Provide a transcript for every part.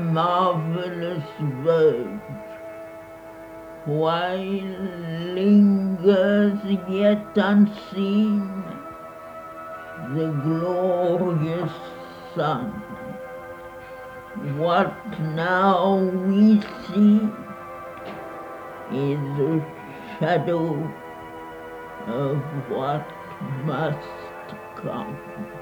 marvelous verge, while lingers yet unseen the glorious sun. What now we see is the shadow of what must come.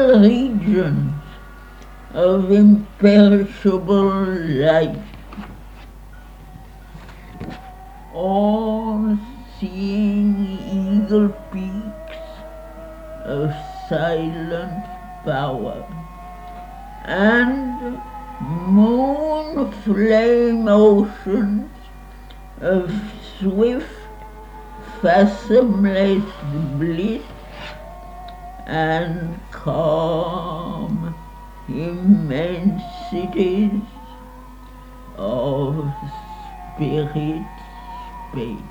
Regions of imperishable light. All seeing eagle peaks of silent power and moon flame oceans of swift, fathomless bliss and calm immensities of spirit space.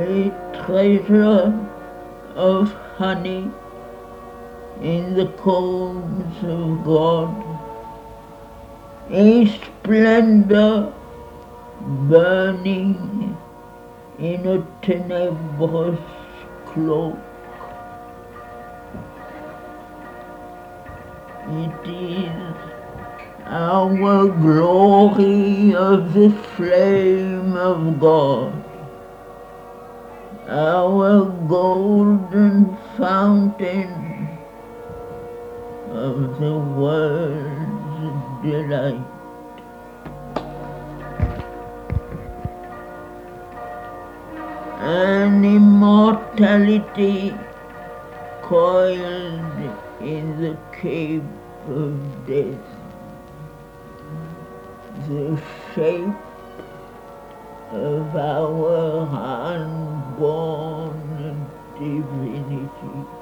A treasure of honey in the combs of God, a splendor burning in a tenebrous cloak. It is our glory of the flame of God, our golden fountain of the world's delight. An immortality coiled in the cape of death the shape of our unborn divinity.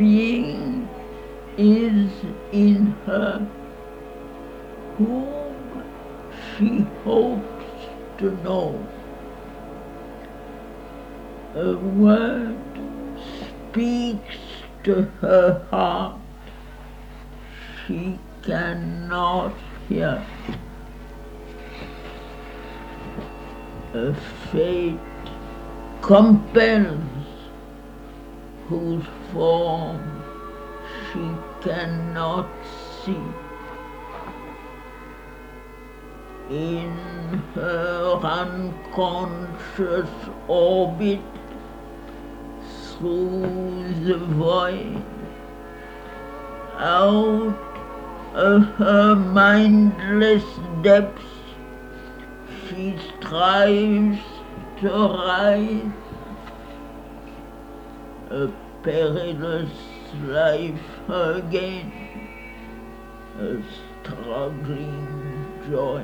Being is in her whom she hopes to know. A word speaks to her heart she cannot hear. A fate compels of her mindless depths, she strives to rise. A perilous life again, a struggling joy.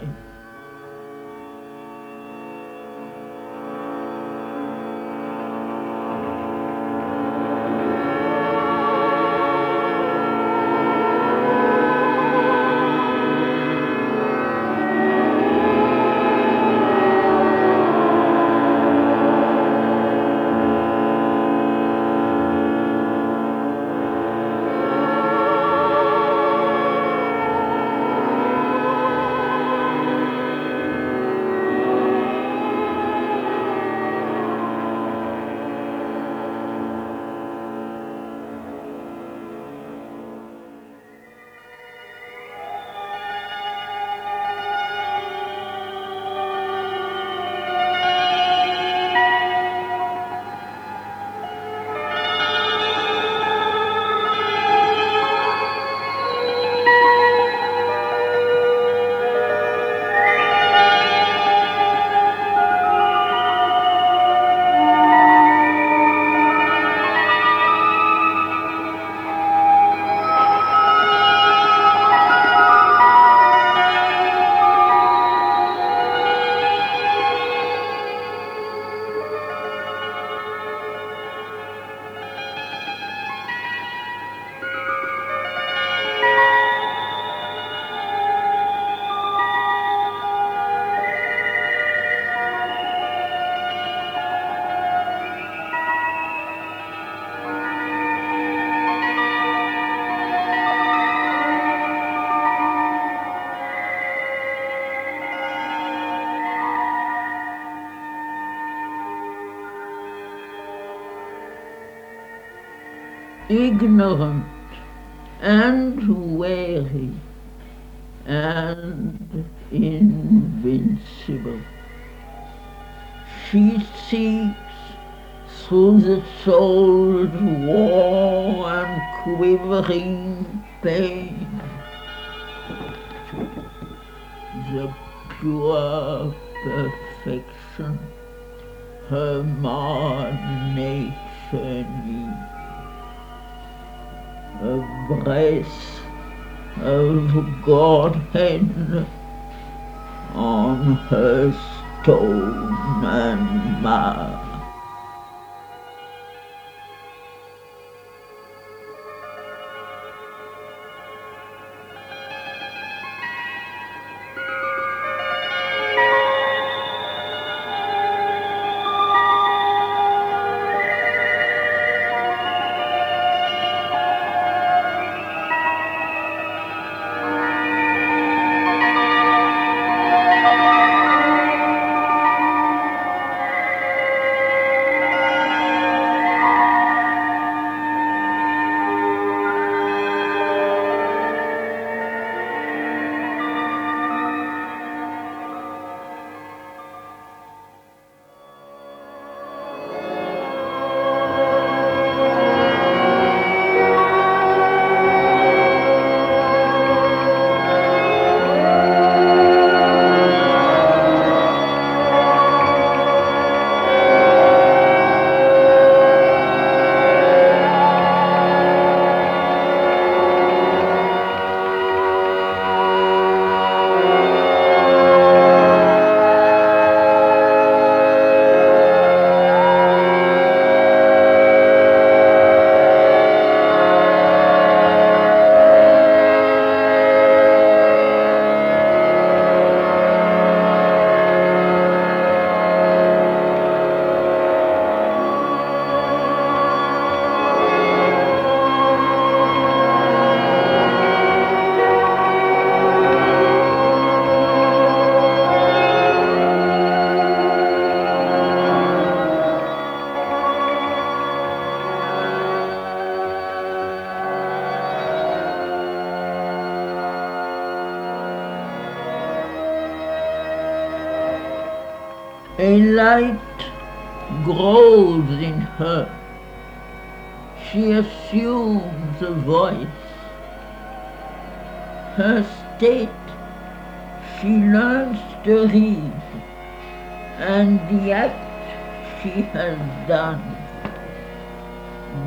Ignorant and wary. And invincible. She seeks through the soul's war and quivering pain Delight grows in her. She assumes a voice. Her state, she learns to read, and the act she has done.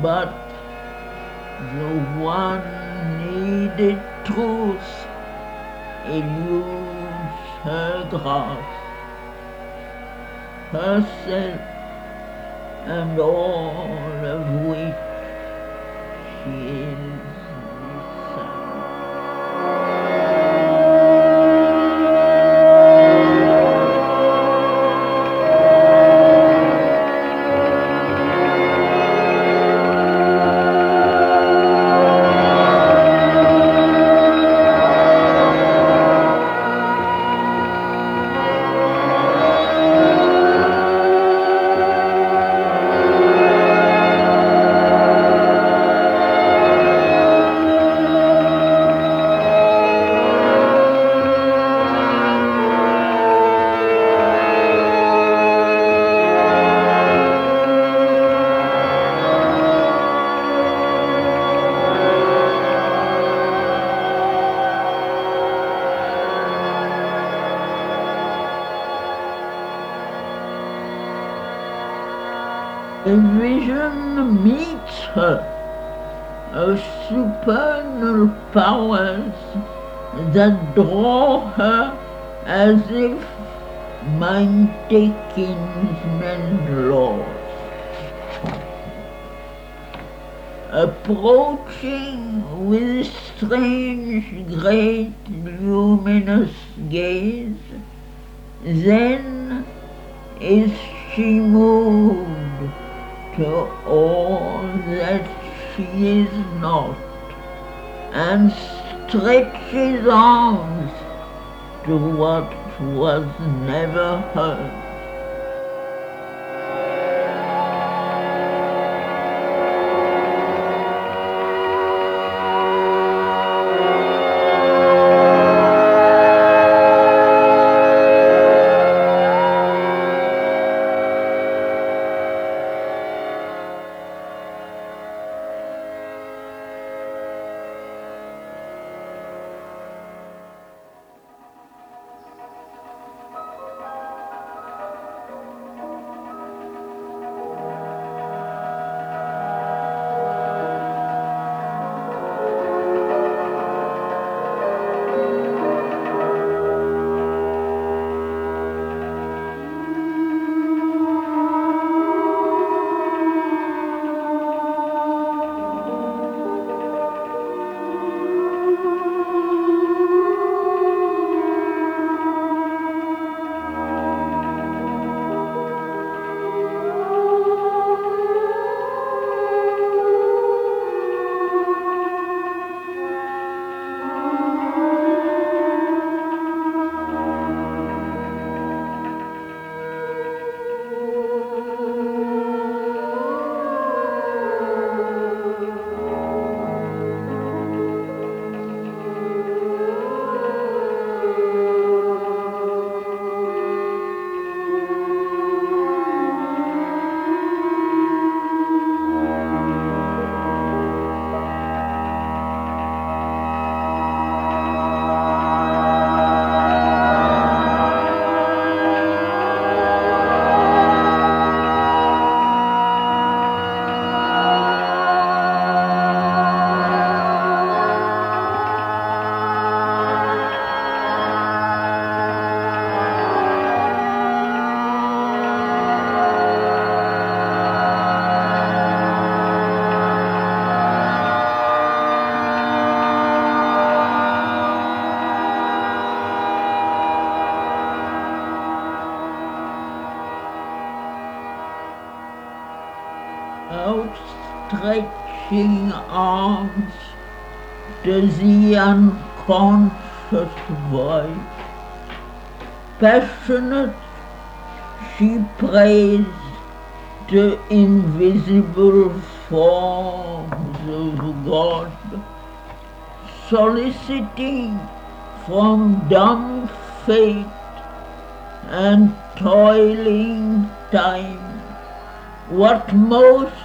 But the one needed truth eludes her grasp herself and all of which draw her as if mighty kinsmen lords. Approaching with strange, great, was never hers. the unconscious voice. Passionate, she prays the invisible forms of God, soliciting from dumb fate and toiling time what most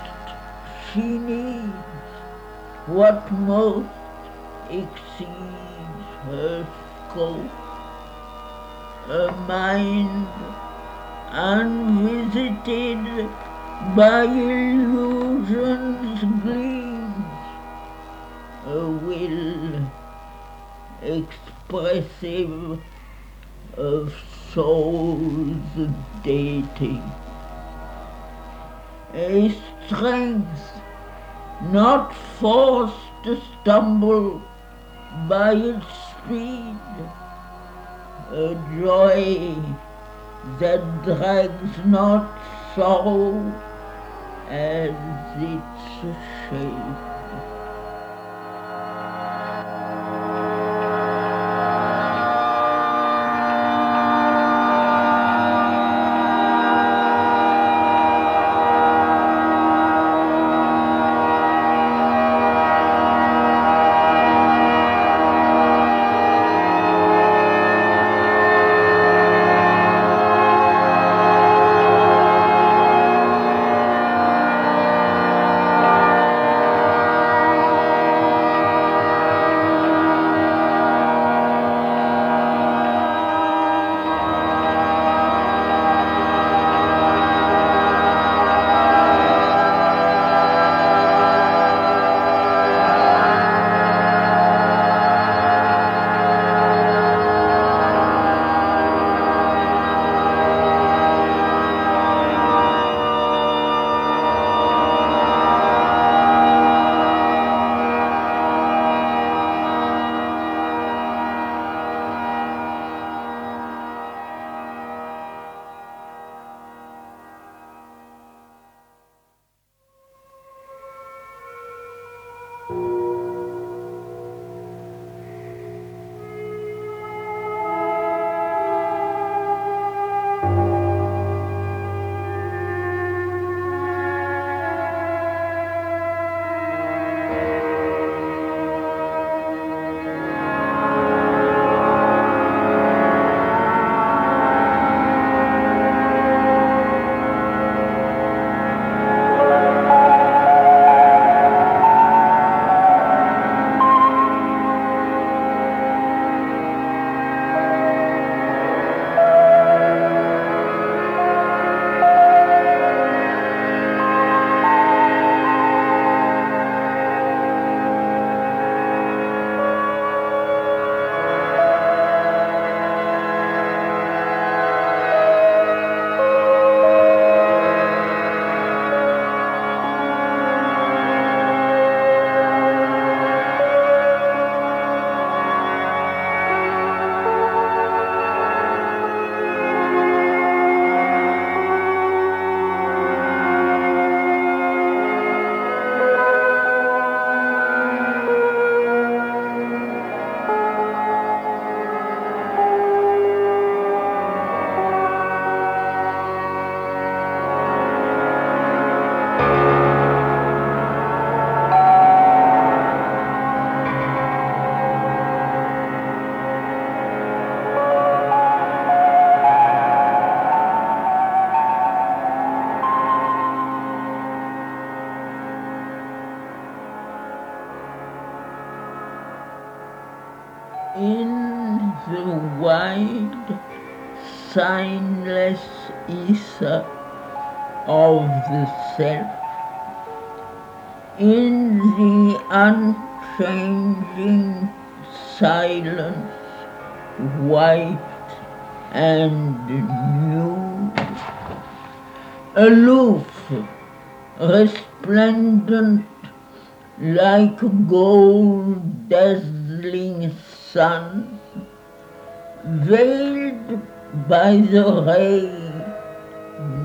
veiled by the rain,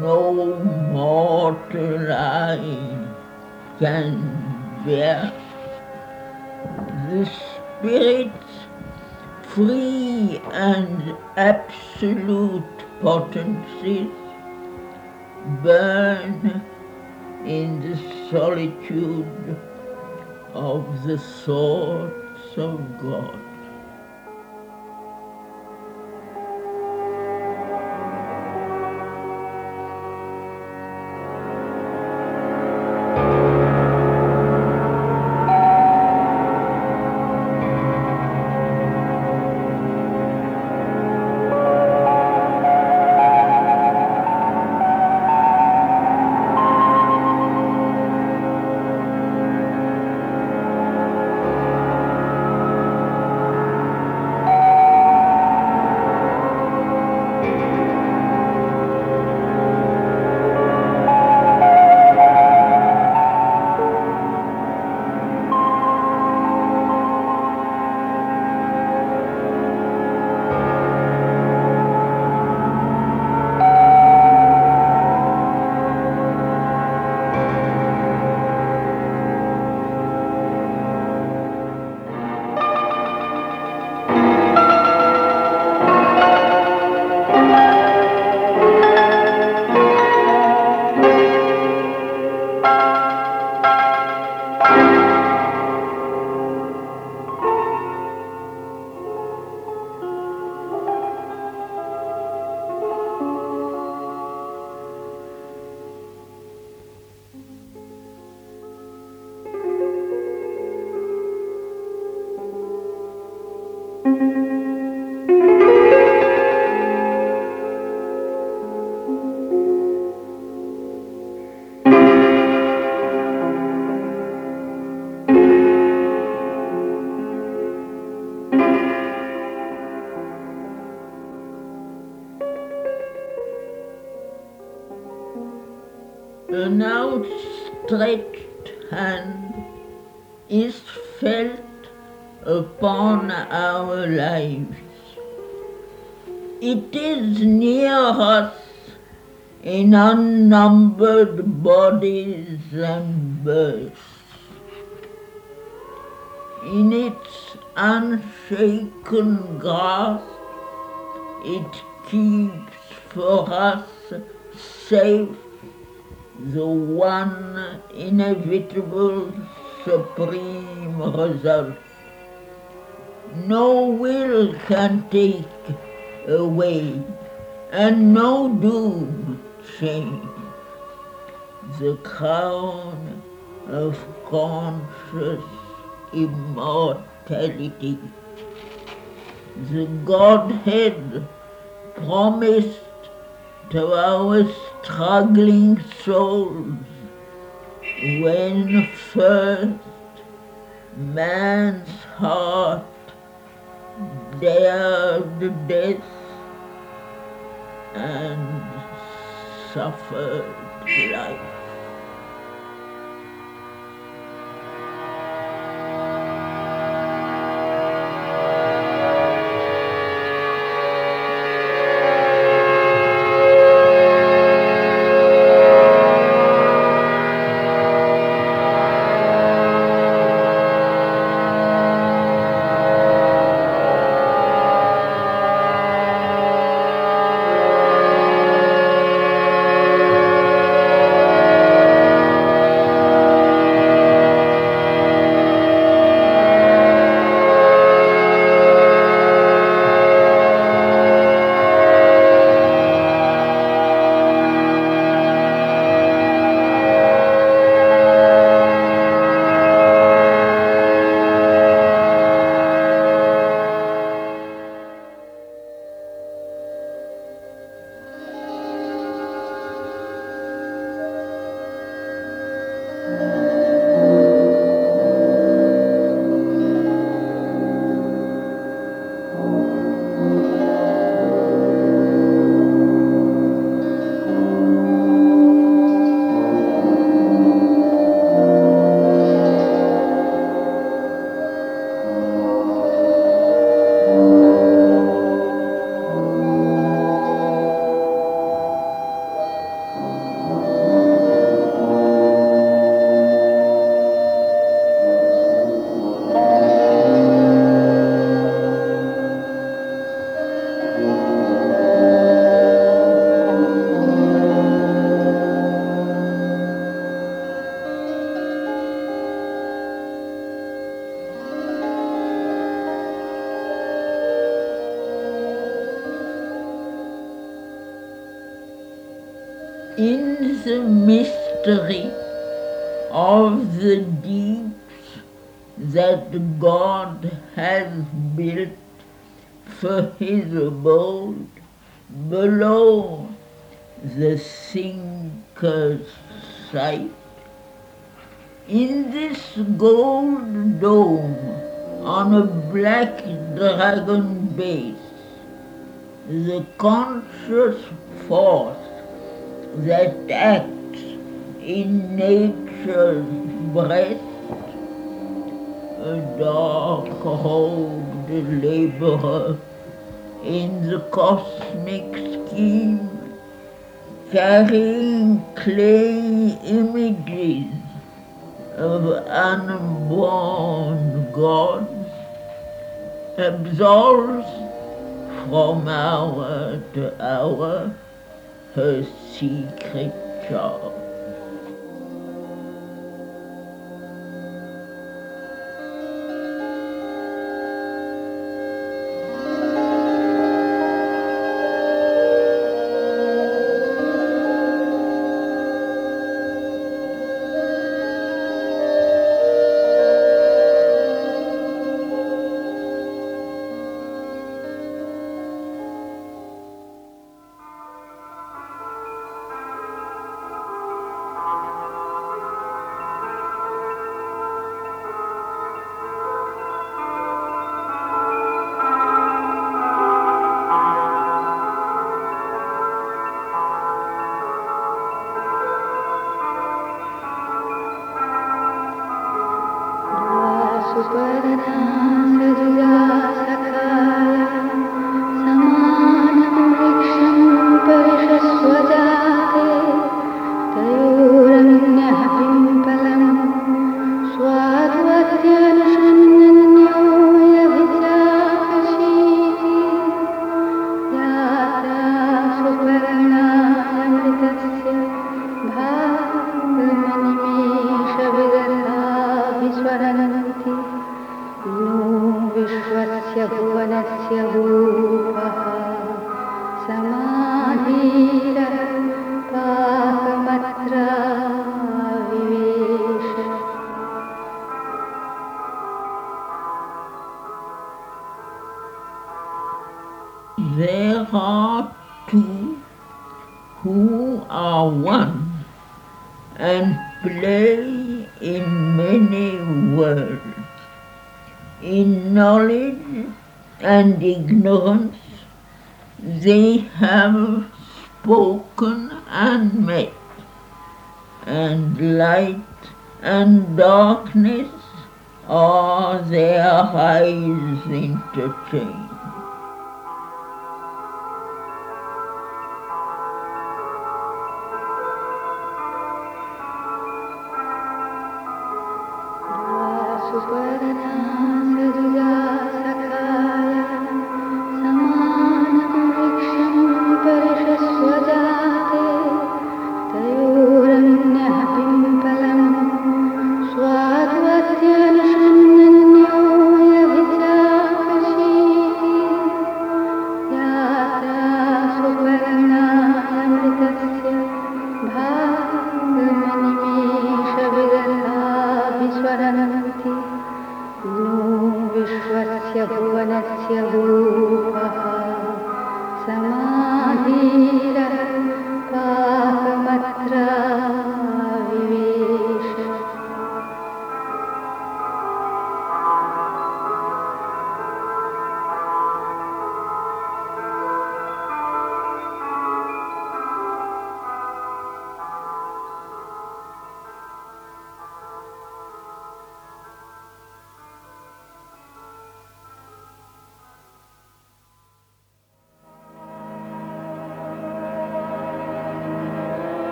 no mortal eye can bear. The Spirit's free and absolute potencies burn in the solitude of the thoughts of God. Outstretched hand is felt upon our lives. It is near us in unnumbered bodies and births. In its unshaken grasp, it keeps for us safe the one inevitable supreme result. No will can take away, and no doom change the crown of conscious immortality. The Godhead promised to our struggling souls when first man's heart dared death and suffered life.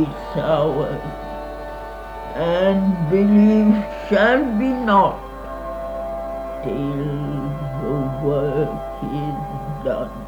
It's ours, and belief shall be not till the work is done.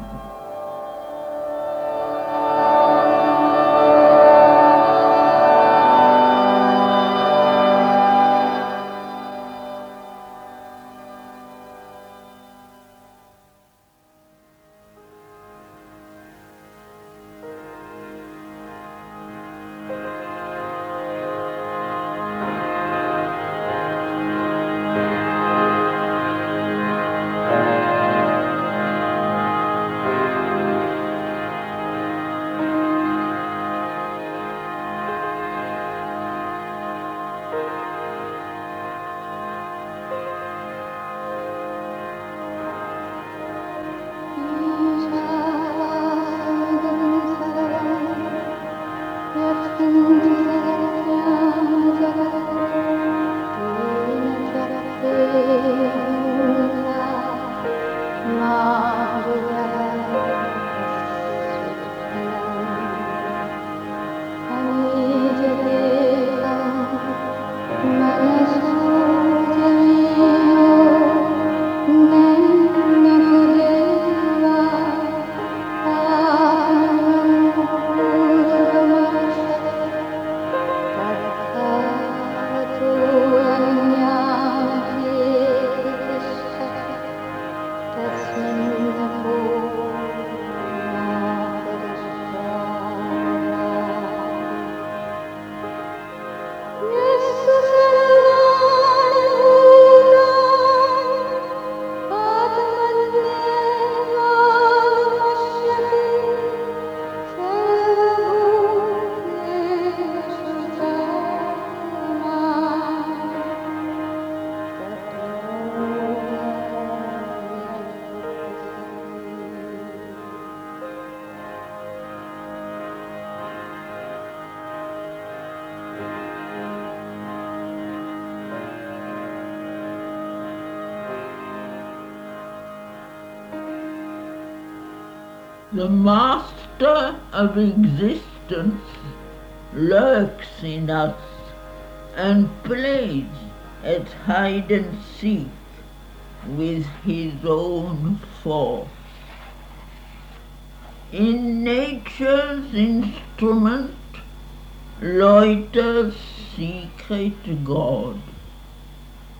The master of existence lurks in us and plays at hide and seek with his own force. In nature's instrument loiters secret God.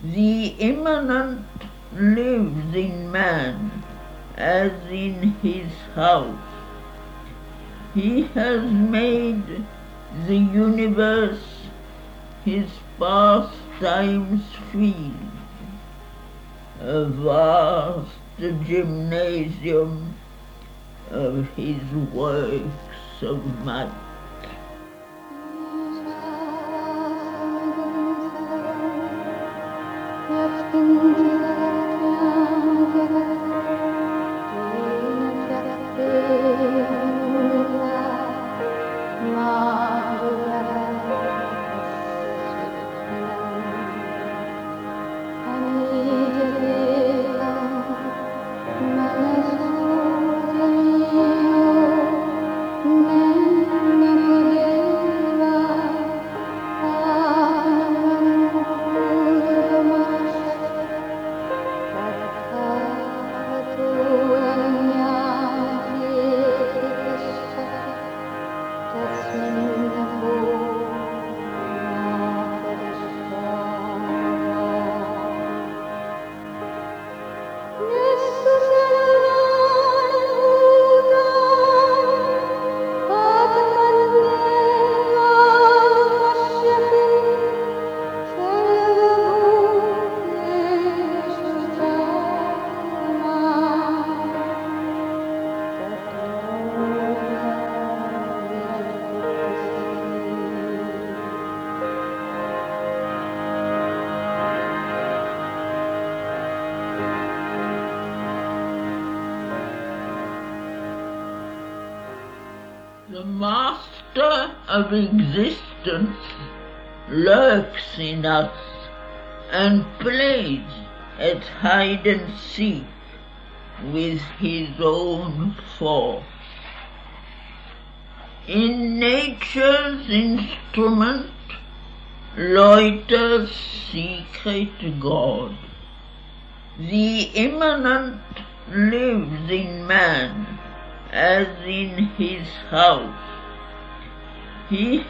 The immanent lives in man as in his house. He has made the universe his pastimes field, a vast gymnasium of his works of might. The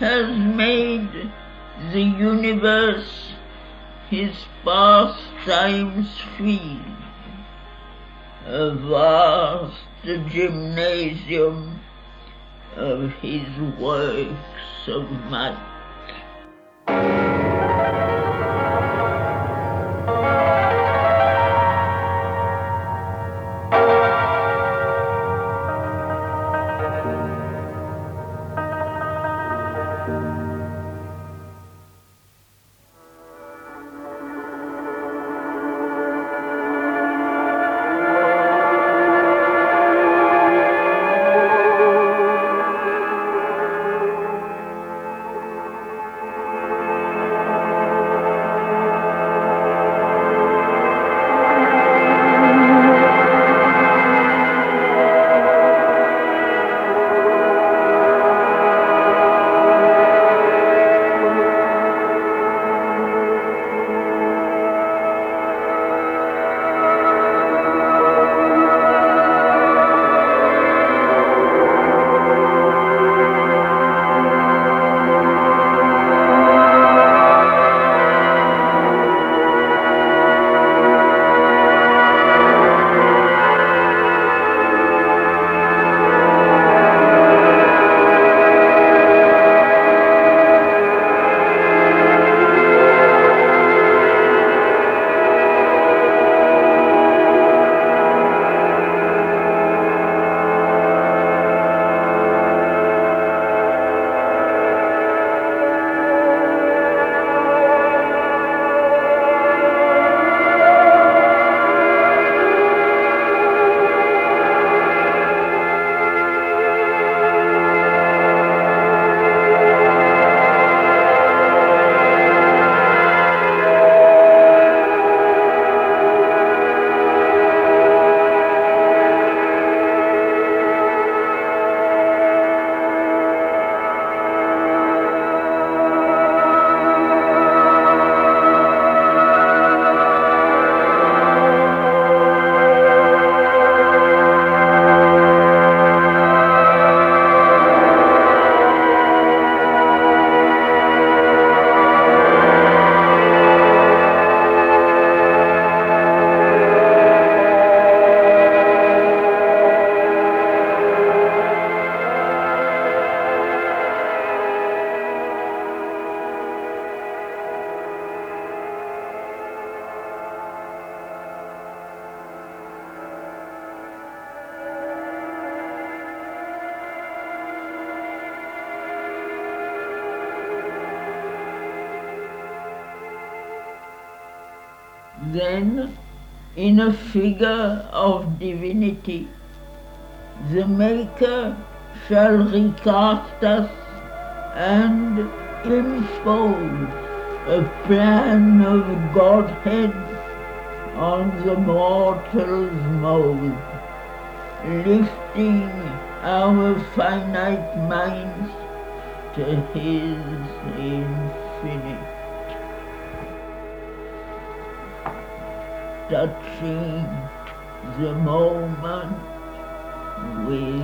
has made the universe his pastimes field, a vast gymnasium of his works of might. Figure of divinity, the Maker shall recast us and impose a plan of Godhead on the mortal's mould, lifting our finite minds to his infinite. Touching the moment with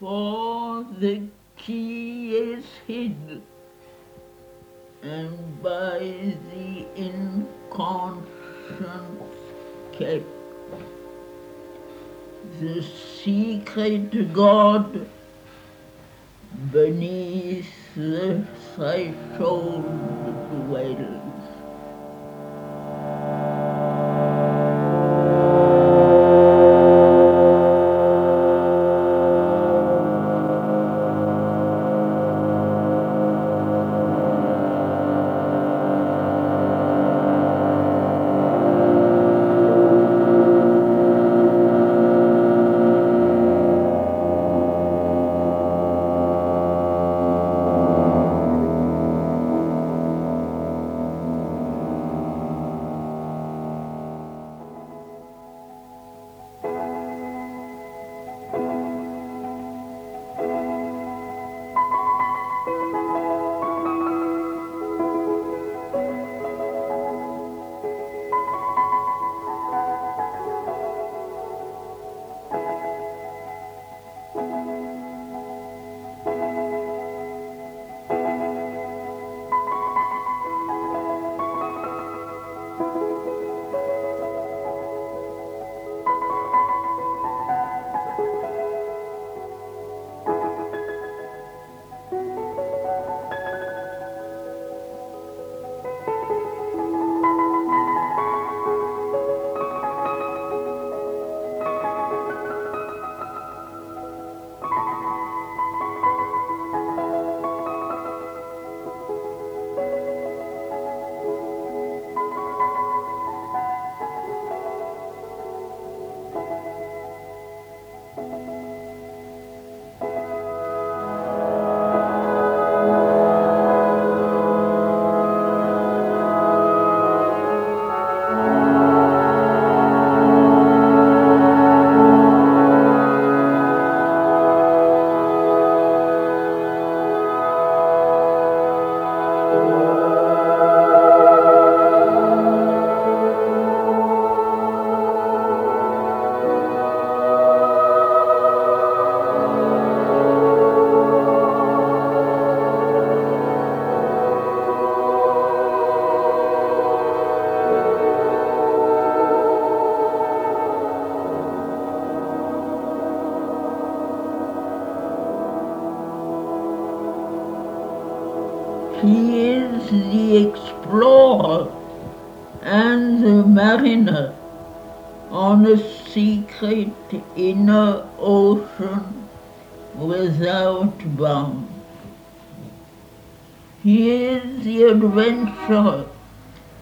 For the key is hid, and by the inconscience kept. The secret God beneath the threshold dwells.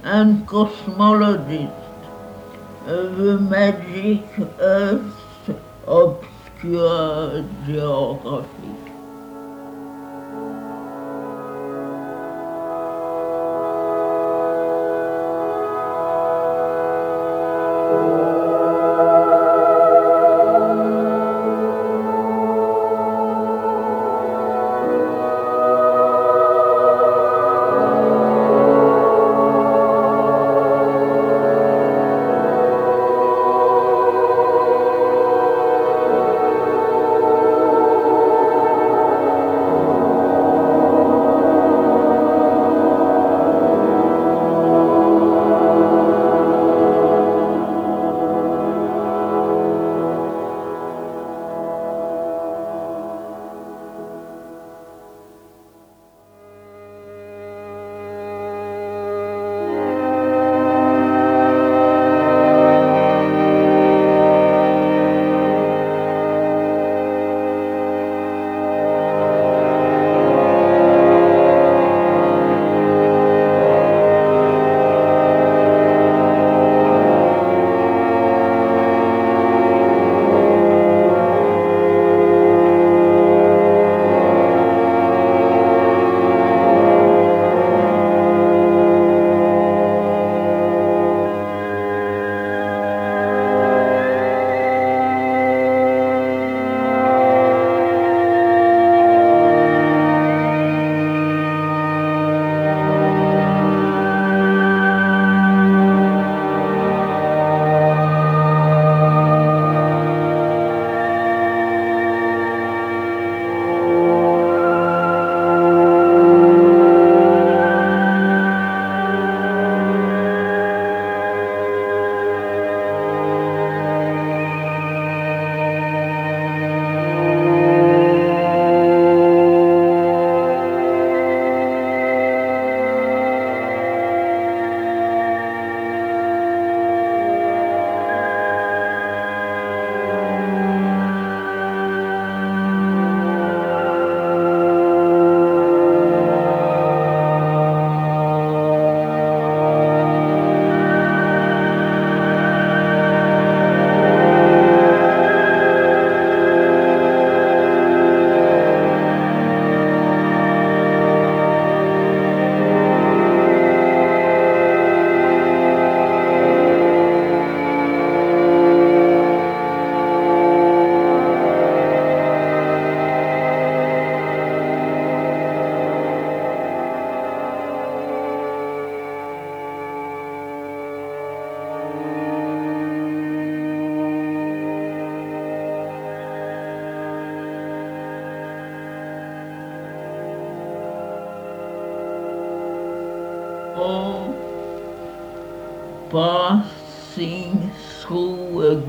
And cosmologist of a magic Earth's obscure geography.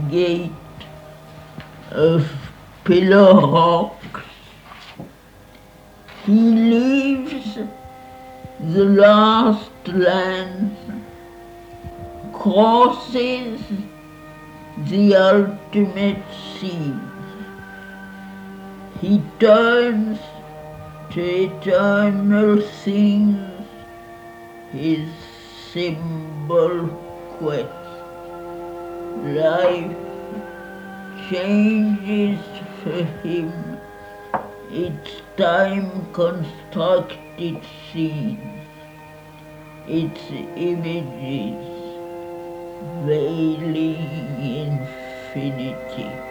Gate of pillar rocks. He leaves the last land, crosses the ultimate sea. He turns to eternal things his symbol quest. Life changes for him its time constructed scenes, its images veiling infinity.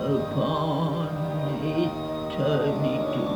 upon eternity.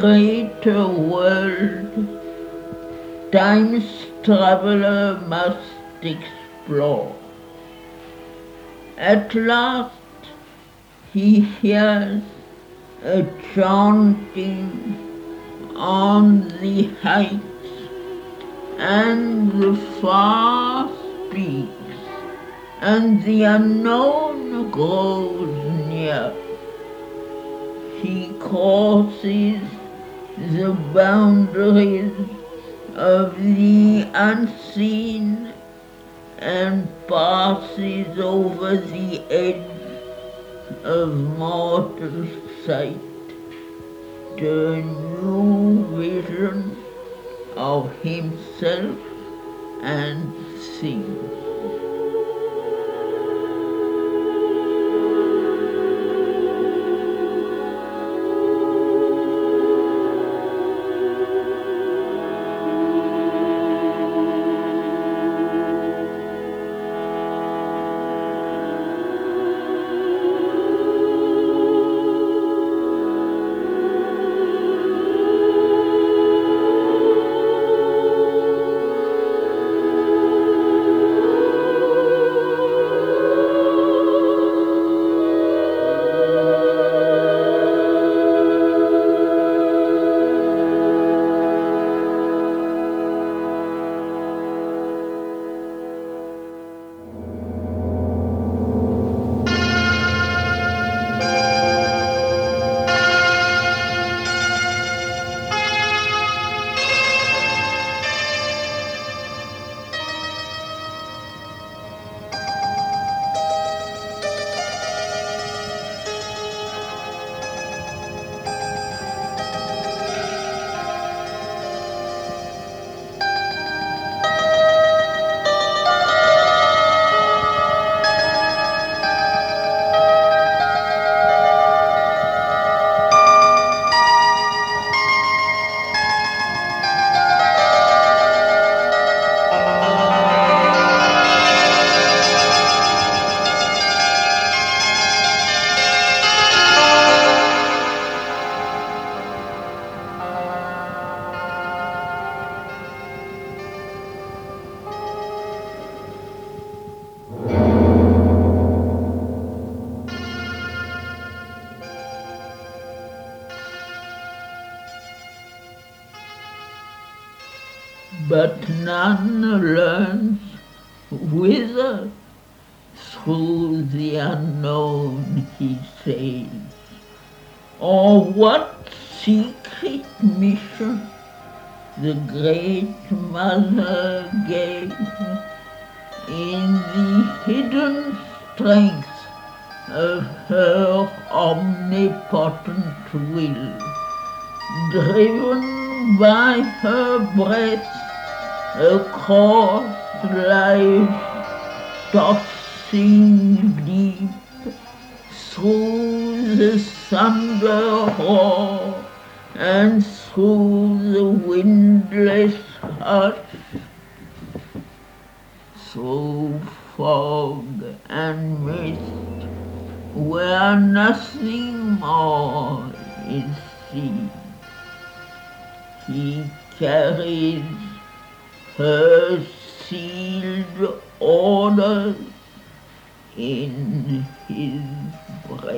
Greater world time's traveler must explore. At last he hears a chanting on the heights and the far speaks and the unknown grows near. He crosses the boundaries of the unseen and passes over the edge of mortal sight to a new vision of himself and things.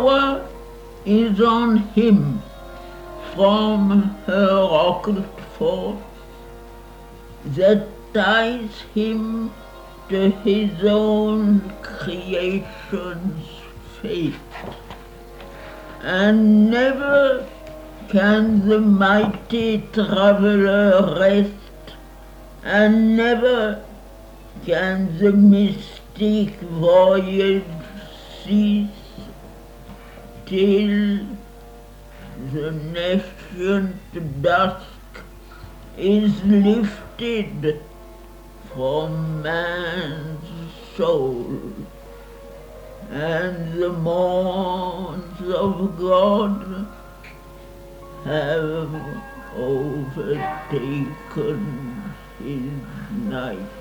power is on him from her occult force that ties him to his own creation's fate. And never can the mighty traveler the morns of God have overtaken his night.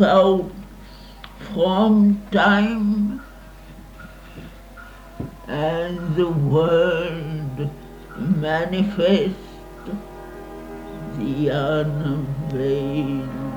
Out from time. And the world manifest the unveiled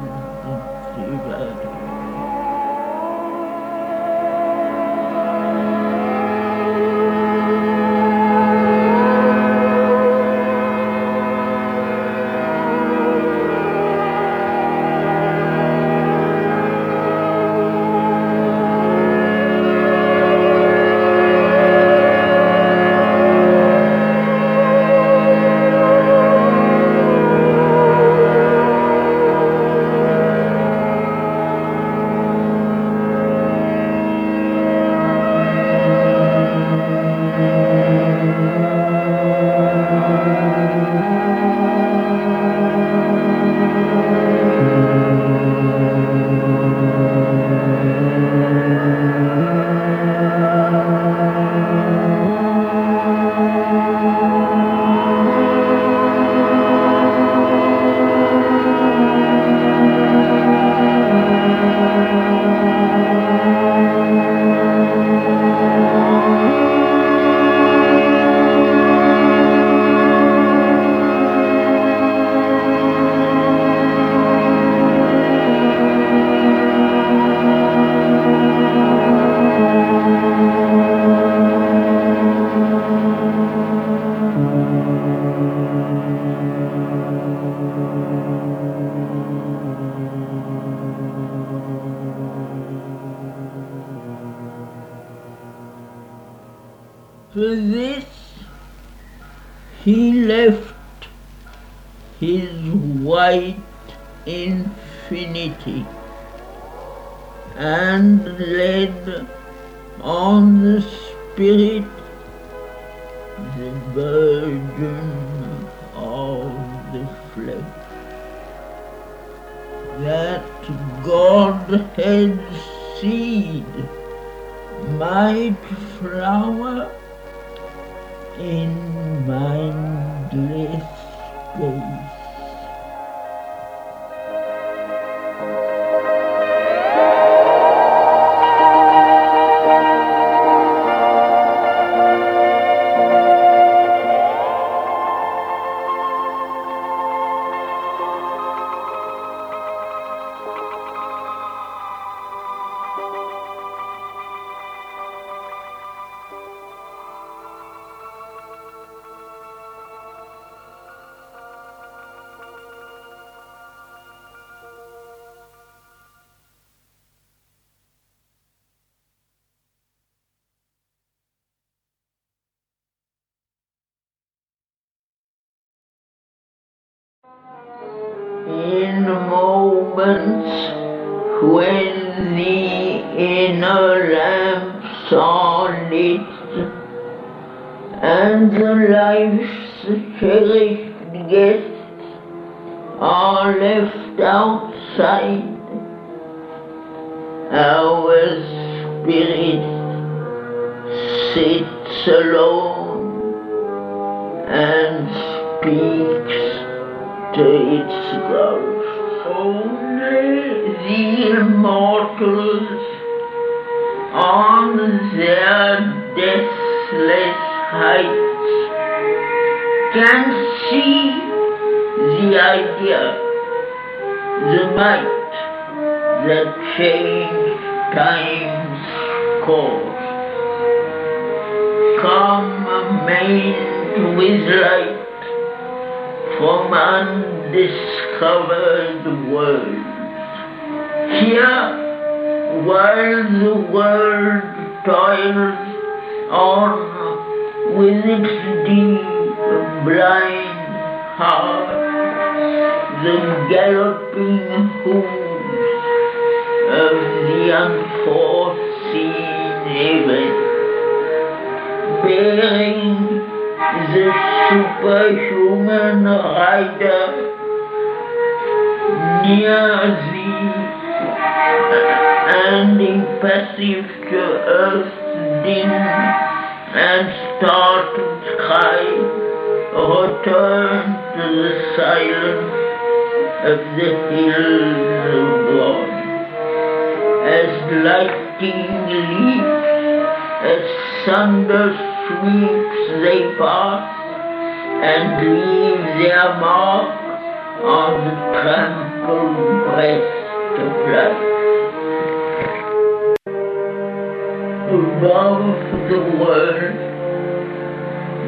For this he left his white infinity and led on the spirit the burden of the flesh that Godhead seed might flower in mindless space. They pass and leave their mark on the trampled breast of life. Above the world,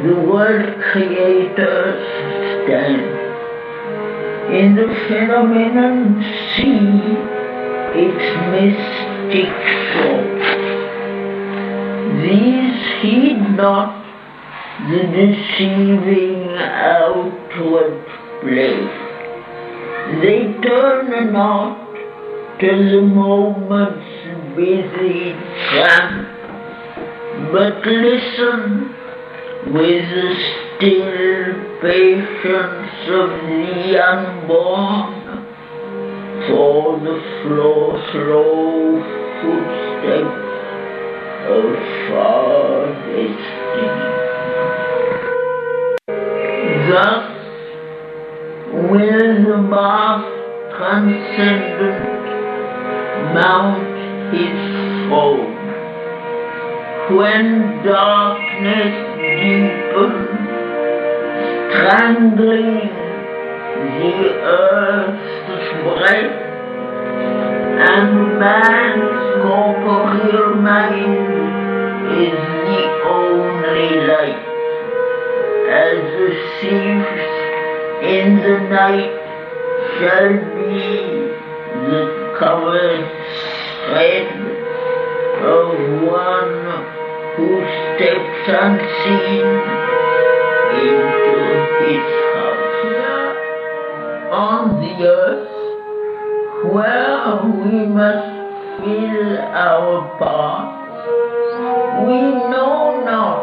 the world creators stand. In the phenomenon see its mystic. These heed not the deceiving outward play. They turn not to the moment's busy tramp, but listen with the still patience of the unborn for the slow, slow footsteps of far destiny. Thus, will the vast transcendent mount his throne when darkness deepens, strangling the earth's breath, and man's corporeal mind is the only light. As the thieves in the night shall be the covered thread of one who steps unseen into his house. Here on the earth, where we must fill our parts, we know not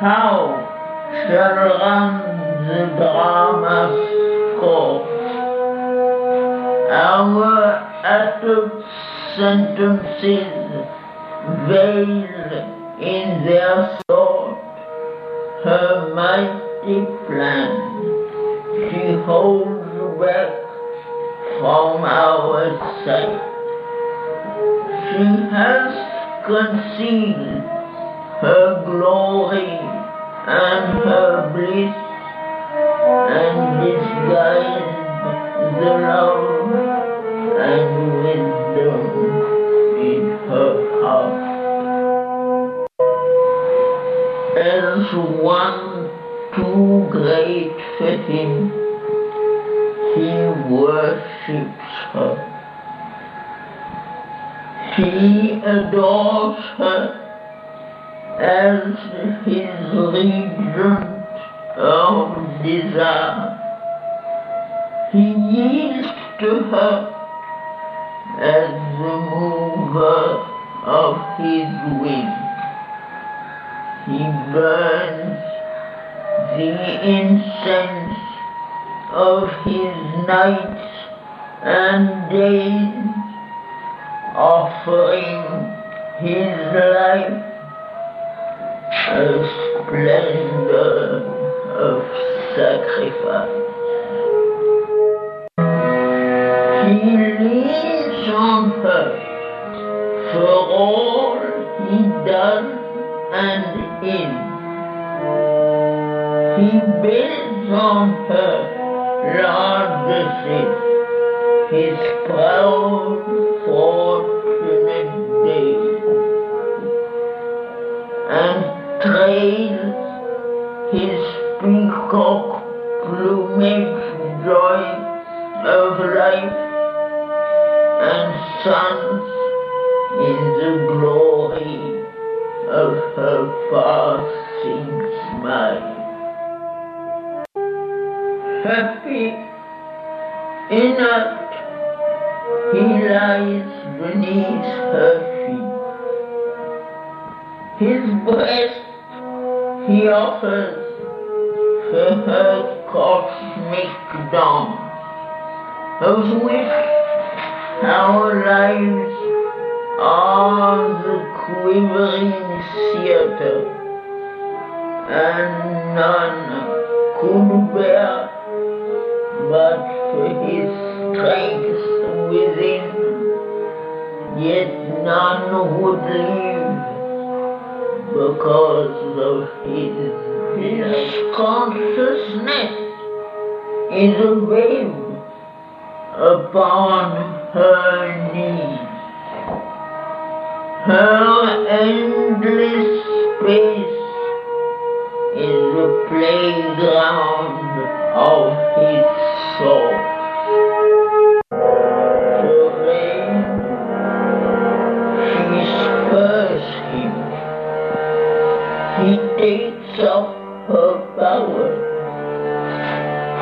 how the drama's course. Our uttered sentences veil in their thought her mighty plan. She holds back from our sight. She has concealed her glory and her bliss and disguised the love and wisdom in her heart. As one too great for him, he worships her. He adores her as his regent of desire. He yields to her as the mover of his will. He burns the incense of his nights and days, offering his life a splendor of sacrifice. He leans on her for all he does and is. He builds on her largesses, his proud, fortunate trails his peacock plumage joy of life and suns in the glory of her passing smile. Happy, inert, he lies beneath her feet. His breast he offers for her cosmic dance, of which our lives are the quivering theater, and none could bear but for his strength within, yet none would leave because of his, his consciousness is a wave upon her knees. Her endless space is the playground of his soul. Takes up her power.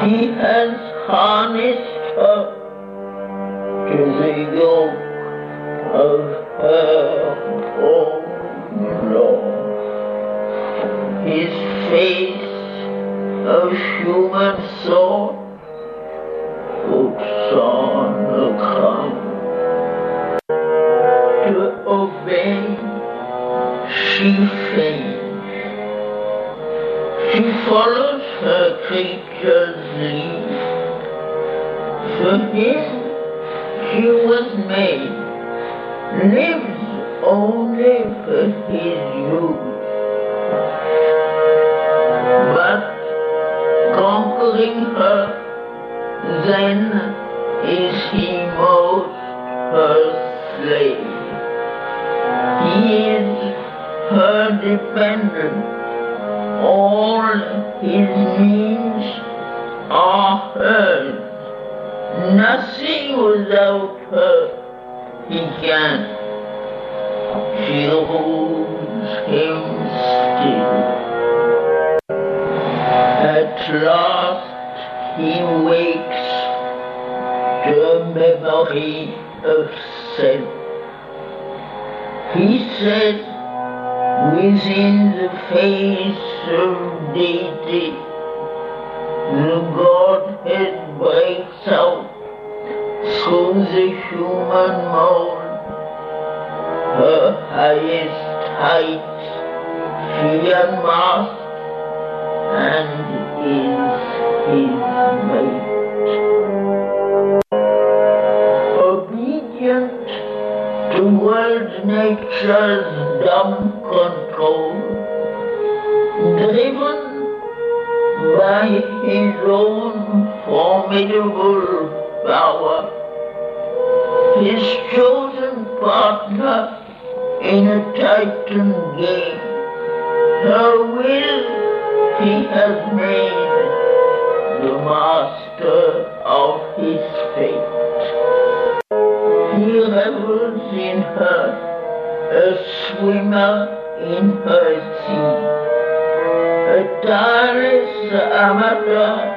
He has harnessed her to the yoke of her own law. His face of human thought Follows her creature's lead. For him she was made, lives only for his use. But conquering her, then is he most her slave. He is her dependent. His knees are hurt. Nothing without her he can. She holds him still. At last he wakes to memory of self. He said within the face of deity, the Godhead breaks out through the human mold, her highest heights, she unmasked and is his mate. Obedient to world nature's dumb control, own formidable power, his chosen partner in a titan game, her will he has made the master of his fate. He revels in her, a swimmer in her sea, a tireless amateur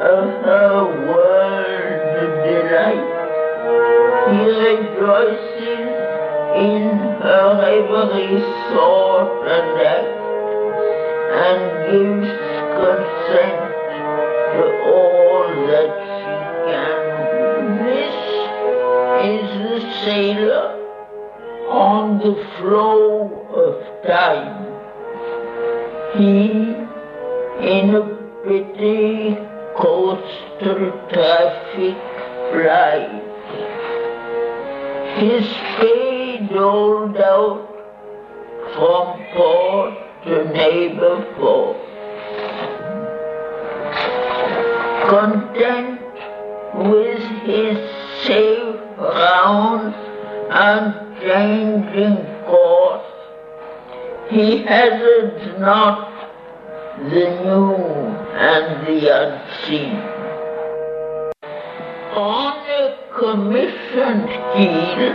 of her world delight. He rejoices in her every thought and act, and gives consent to all that she can. This is the sailor on the flow of time. He, in a pretty coastal traffic flight, his pay doled out from port to neighbor port. Content with his safe round and changing course, he hazards not the new and the unseen. On a commissioned keel,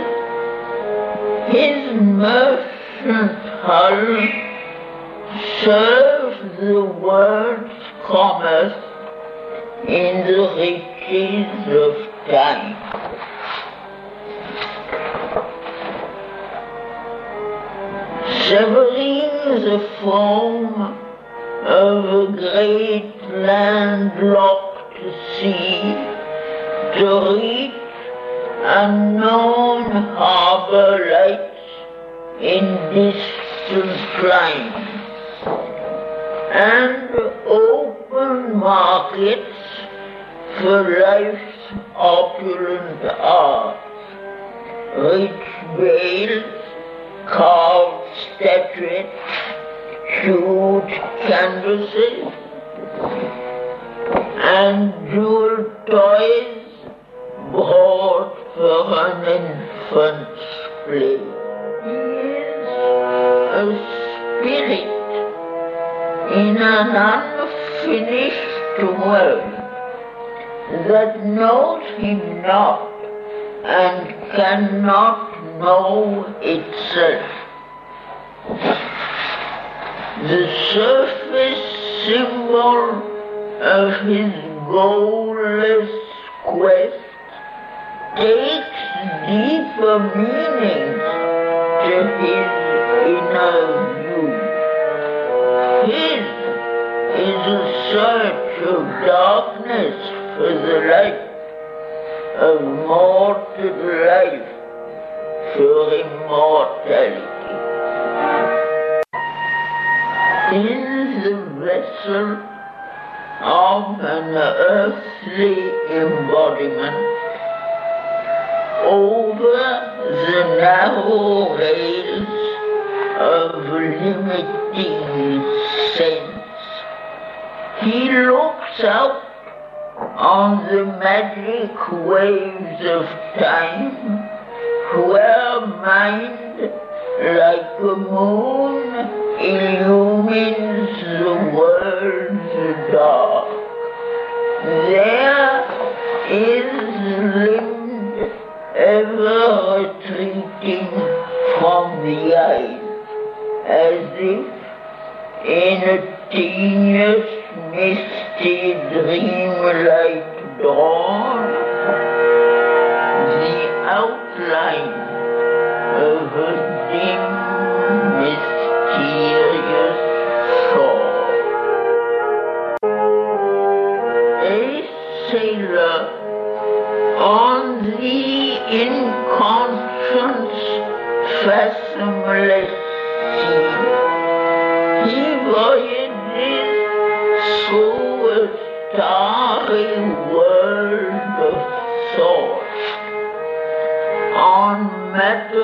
his merchant hull serves the world's commerce in the riches of time. Severing the foam of a great landlocked sea. To reach unknown harbor lights in distant climes. And open markets for life's opulent arts, rich bales, carved statuettes, huge canvases, and jeweled toys bought for an infant's play. He is a spirit in an unfinished world that knows him not and cannot know itself. The surface symbol of his goalless quest takes deeper meaning to his inner view. His is a search of darkness for the light, of mortal life for immortality. In the vessel of an earthly embodiment, over the narrow rails of limiting sense, he looks out on the magic waves of time where mind like a moon illumines the world's dark. There is limned ever retreating from the eyes as if in a mist misty dreamlight dawn, the outline of a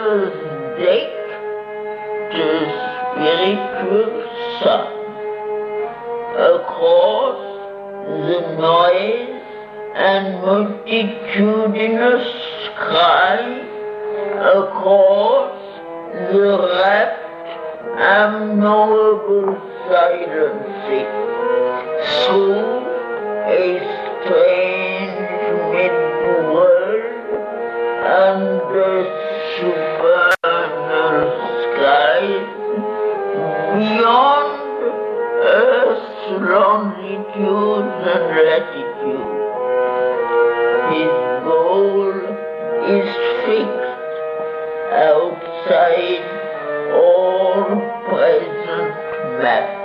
deck, the spiritual sun. Across the noise and multitudinous cry, across the rapt, unknowable silences, through a strange under supernal skies, beyond Earth's longitude and latitude. His goal is fixed outside all present matter.